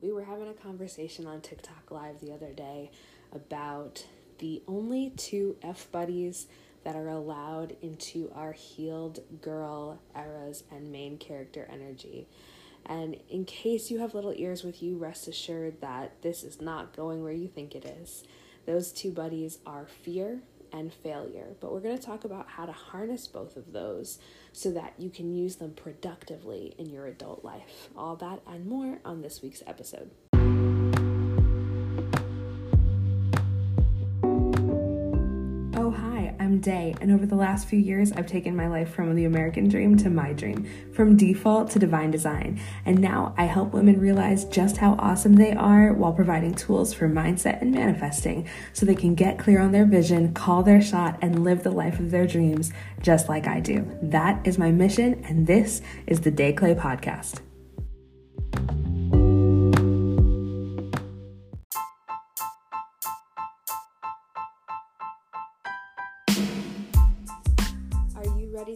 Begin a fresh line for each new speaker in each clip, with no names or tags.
we were having a conversation on TikTok Live the other day about the only two F buddies that are allowed into our healed girl eras and main character energy. And in case you have little ears with you, rest assured that this is not going where you think it is. Those two buddies are fear and failure, but we're going to talk about how to harness both of those so that you can use them productively in your adult life. All that and more on this week's episode. I'm De, and over the last few years, I've taken my life from the American dream to my dream, from default to divine design. And now I help women realize just how awesome they are while providing tools for mindset and manifesting so they can get clear on their vision, call their shot, and live the life of their dreams just like I do. That is my mission, and this is the De Clay Podcast.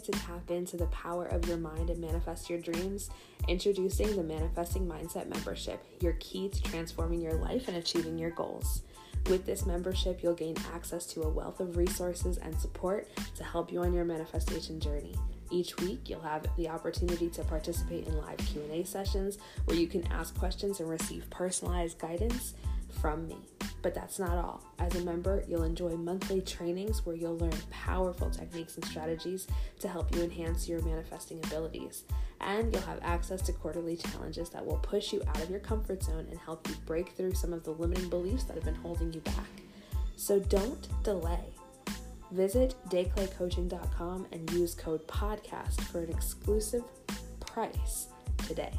To tap into the power of your mind and manifest your dreams? Introducing the Manifesting Mindset membership, your key to transforming your life and achieving your goals. With this membership, you'll gain access to a wealth of resources and support to help you on your manifestation journey. Each week, you'll have the opportunity to participate in live Q&A sessions where you can ask questions and receive personalized guidance from me. But that's not all. As a member, you'll enjoy monthly trainings where you'll learn powerful techniques and strategies to help you enhance your manifesting abilities. And you'll have access to quarterly challenges that will push you out of your comfort zone and help you break through some of the limiting beliefs that have been holding you back. So don't delay. Visit declaycoaching.com and use code PODCAST for an exclusive price today.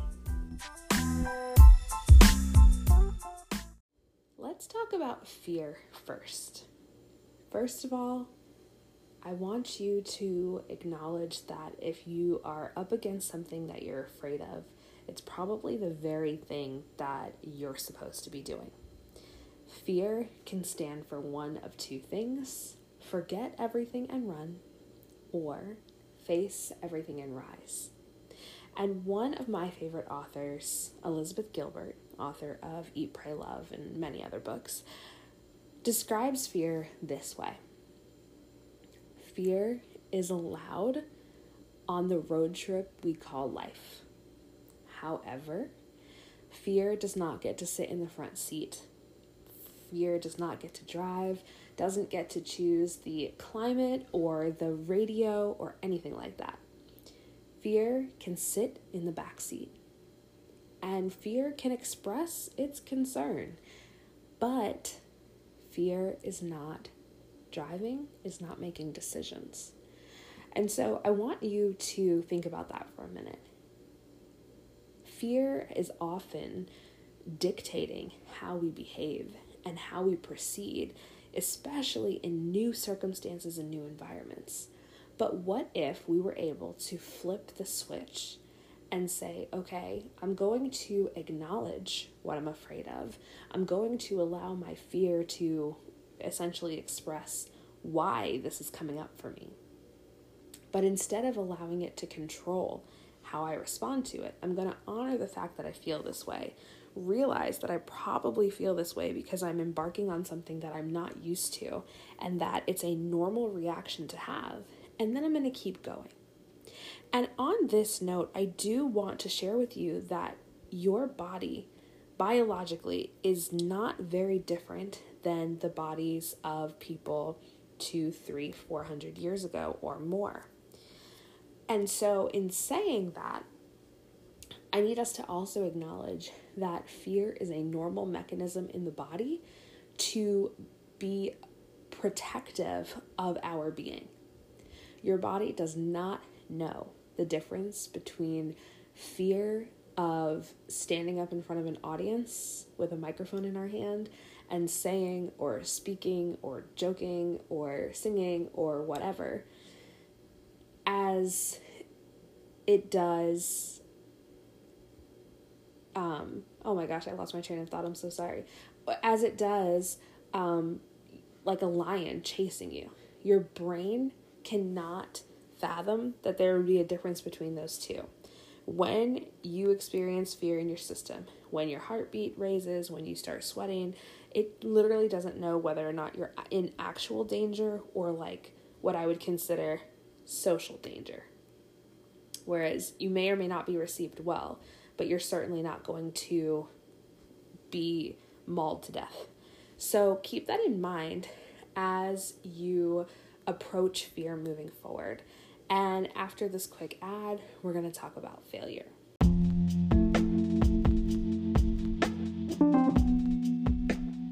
Talk about fear first. First of all, I want you to acknowledge that if you are up against something that you're afraid of, it's probably the very thing that you're supposed to be doing. Fear can stand for one of two things forget everything and run, or face everything and rise. And one of my favorite authors, Elizabeth Gilbert, author of Eat, Pray, Love, and many other books, describes fear this way Fear is allowed on the road trip we call life. However, fear does not get to sit in the front seat. Fear does not get to drive, doesn't get to choose the climate or the radio or anything like that. Fear can sit in the back seat and fear can express its concern, but fear is not driving, is not making decisions. And so I want you to think about that for a minute. Fear is often dictating how we behave and how we proceed, especially in new circumstances and new environments. But what if we were able to flip the switch and say, okay, I'm going to acknowledge what I'm afraid of. I'm going to allow my fear to essentially express why this is coming up for me. But instead of allowing it to control how I respond to it, I'm going to honor the fact that I feel this way. Realize that I probably feel this way because I'm embarking on something that I'm not used to and that it's a normal reaction to have. And then I'm going to keep going. And on this note, I do want to share with you that your body biologically is not very different than the bodies of people two, three, four hundred years ago or more. And so, in saying that, I need us to also acknowledge that fear is a normal mechanism in the body to be protective of our being. Your body does not know the difference between fear of standing up in front of an audience with a microphone in our hand and saying or speaking or joking or singing or whatever as it does um oh my gosh i lost my train of thought i'm so sorry. As it does um like a lion chasing you. Your brain cannot fathom that there would be a difference between those two. When you experience fear in your system, when your heartbeat raises, when you start sweating, it literally doesn't know whether or not you're in actual danger or like what I would consider social danger. Whereas you may or may not be received well, but you're certainly not going to be mauled to death. So keep that in mind as you approach fear moving forward. And after this quick ad, we're going to talk about failure.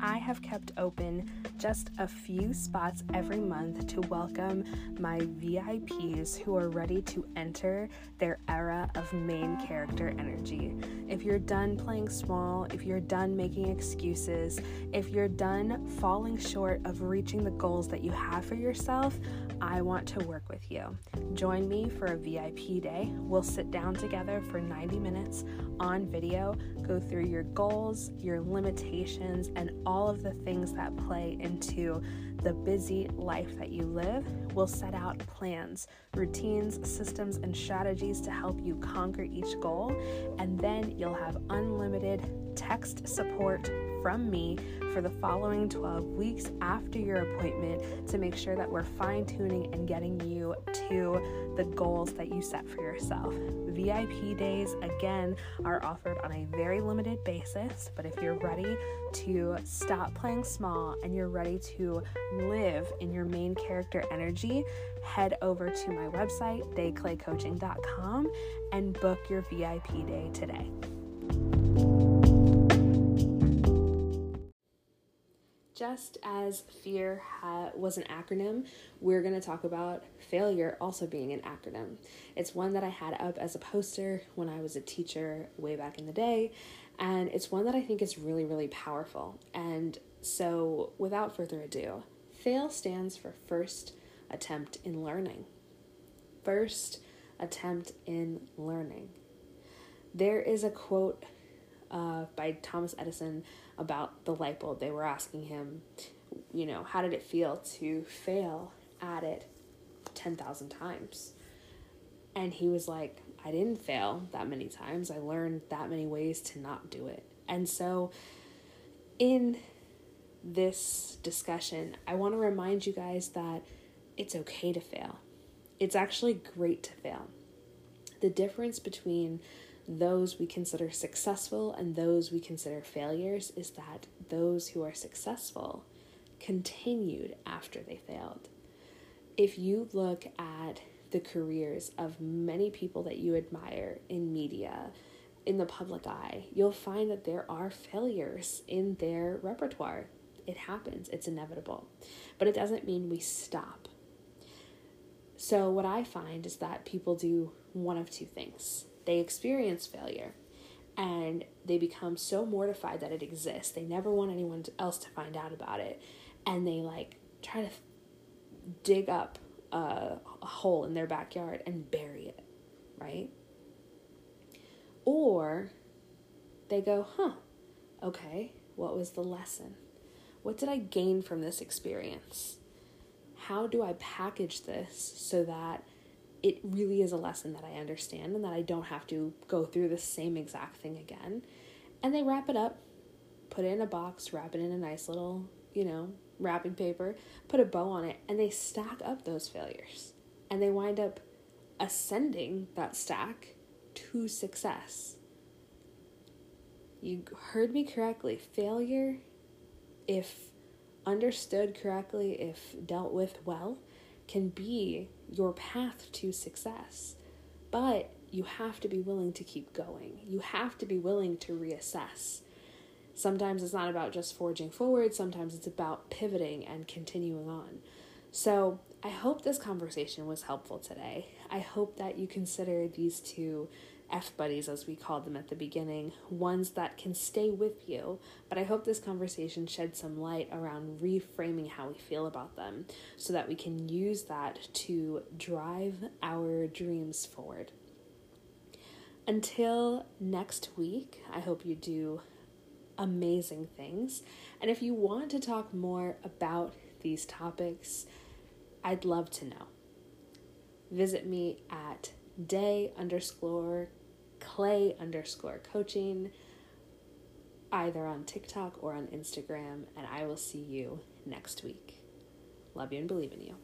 I have kept open just a few spots every month to welcome my VIPs who are ready to enter their era of main character energy. If you're done playing small, if you're done making excuses, if you're done falling short of reaching the goals that you have for yourself, I want to work with you. Join me for a VIP day. We'll sit down together for 90 minutes on video, go through your goals, your limitations, and all of the things that play into the busy life that you live. We'll set out plans, routines, systems, and strategies to help you conquer each goal, and then you'll have unlimited text support from me for the following 12 weeks after your appointment to make sure that we're fine tuning and getting you to the goals that you set for yourself. VIP days, again, are offered on a very limited basis, but if you're ready to stop playing small and you're ready to live in your main character energy, head over to my website, declaycoaching.com, and book your VIP day today. Just as fear ha- was an acronym, we're going to talk about failure also being an acronym. It's one that I had up as a poster when I was a teacher way back in the day, and it's one that I think is really, really powerful. And so, without further ado, FAIL stands for first attempt in learning. First attempt in learning. There is a quote uh, by Thomas Edison about the light bulb. They were asking him, you know, how did it feel to fail at it 10,000 times? And he was like, I didn't fail that many times. I learned that many ways to not do it. And so, in this discussion, I want to remind you guys that it's okay to fail. It's actually great to fail. The difference between those we consider successful and those we consider failures is that those who are successful continued after they failed. If you look at the careers of many people that you admire in media, in the public eye, you'll find that there are failures in their repertoire. It happens, it's inevitable. But it doesn't mean we stop. So, what I find is that people do one of two things they experience failure and they become so mortified that it exists. They never want anyone else to find out about it. And they like try to dig up a, a hole in their backyard and bury it, right? Or they go, huh, okay, what was the lesson? What did I gain from this experience? How do I package this so that it really is a lesson that I understand and that I don't have to go through the same exact thing again. And they wrap it up, put it in a box, wrap it in a nice little, you know, wrapping paper, put a bow on it, and they stack up those failures. And they wind up ascending that stack to success. You heard me correctly. Failure, if understood correctly, if dealt with well, can be your path to success. But you have to be willing to keep going. You have to be willing to reassess. Sometimes it's not about just forging forward, sometimes it's about pivoting and continuing on. So, I hope this conversation was helpful today. I hope that you consider these two F buddies, as we called them at the beginning, ones that can stay with you. But I hope this conversation shed some light around reframing how we feel about them so that we can use that to drive our dreams forward. Until next week, I hope you do amazing things. And if you want to talk more about these topics, I'd love to know. Visit me at de underscore clay underscore coaching, either on TikTok or on Instagram. And I will see you next week. Love you and believe in you.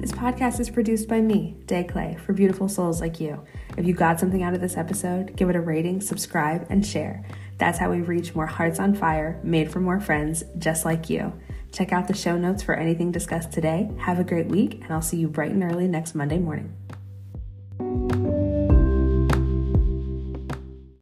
This podcast is produced by me, De Clay, for beautiful souls like you. If you got something out of this episode, give it a rating, subscribe, and share. That's how we reach more hearts on fire, made for more friends just like you. Check out the show notes for anything discussed today. Have a great week, and I'll see you bright and early next Monday morning.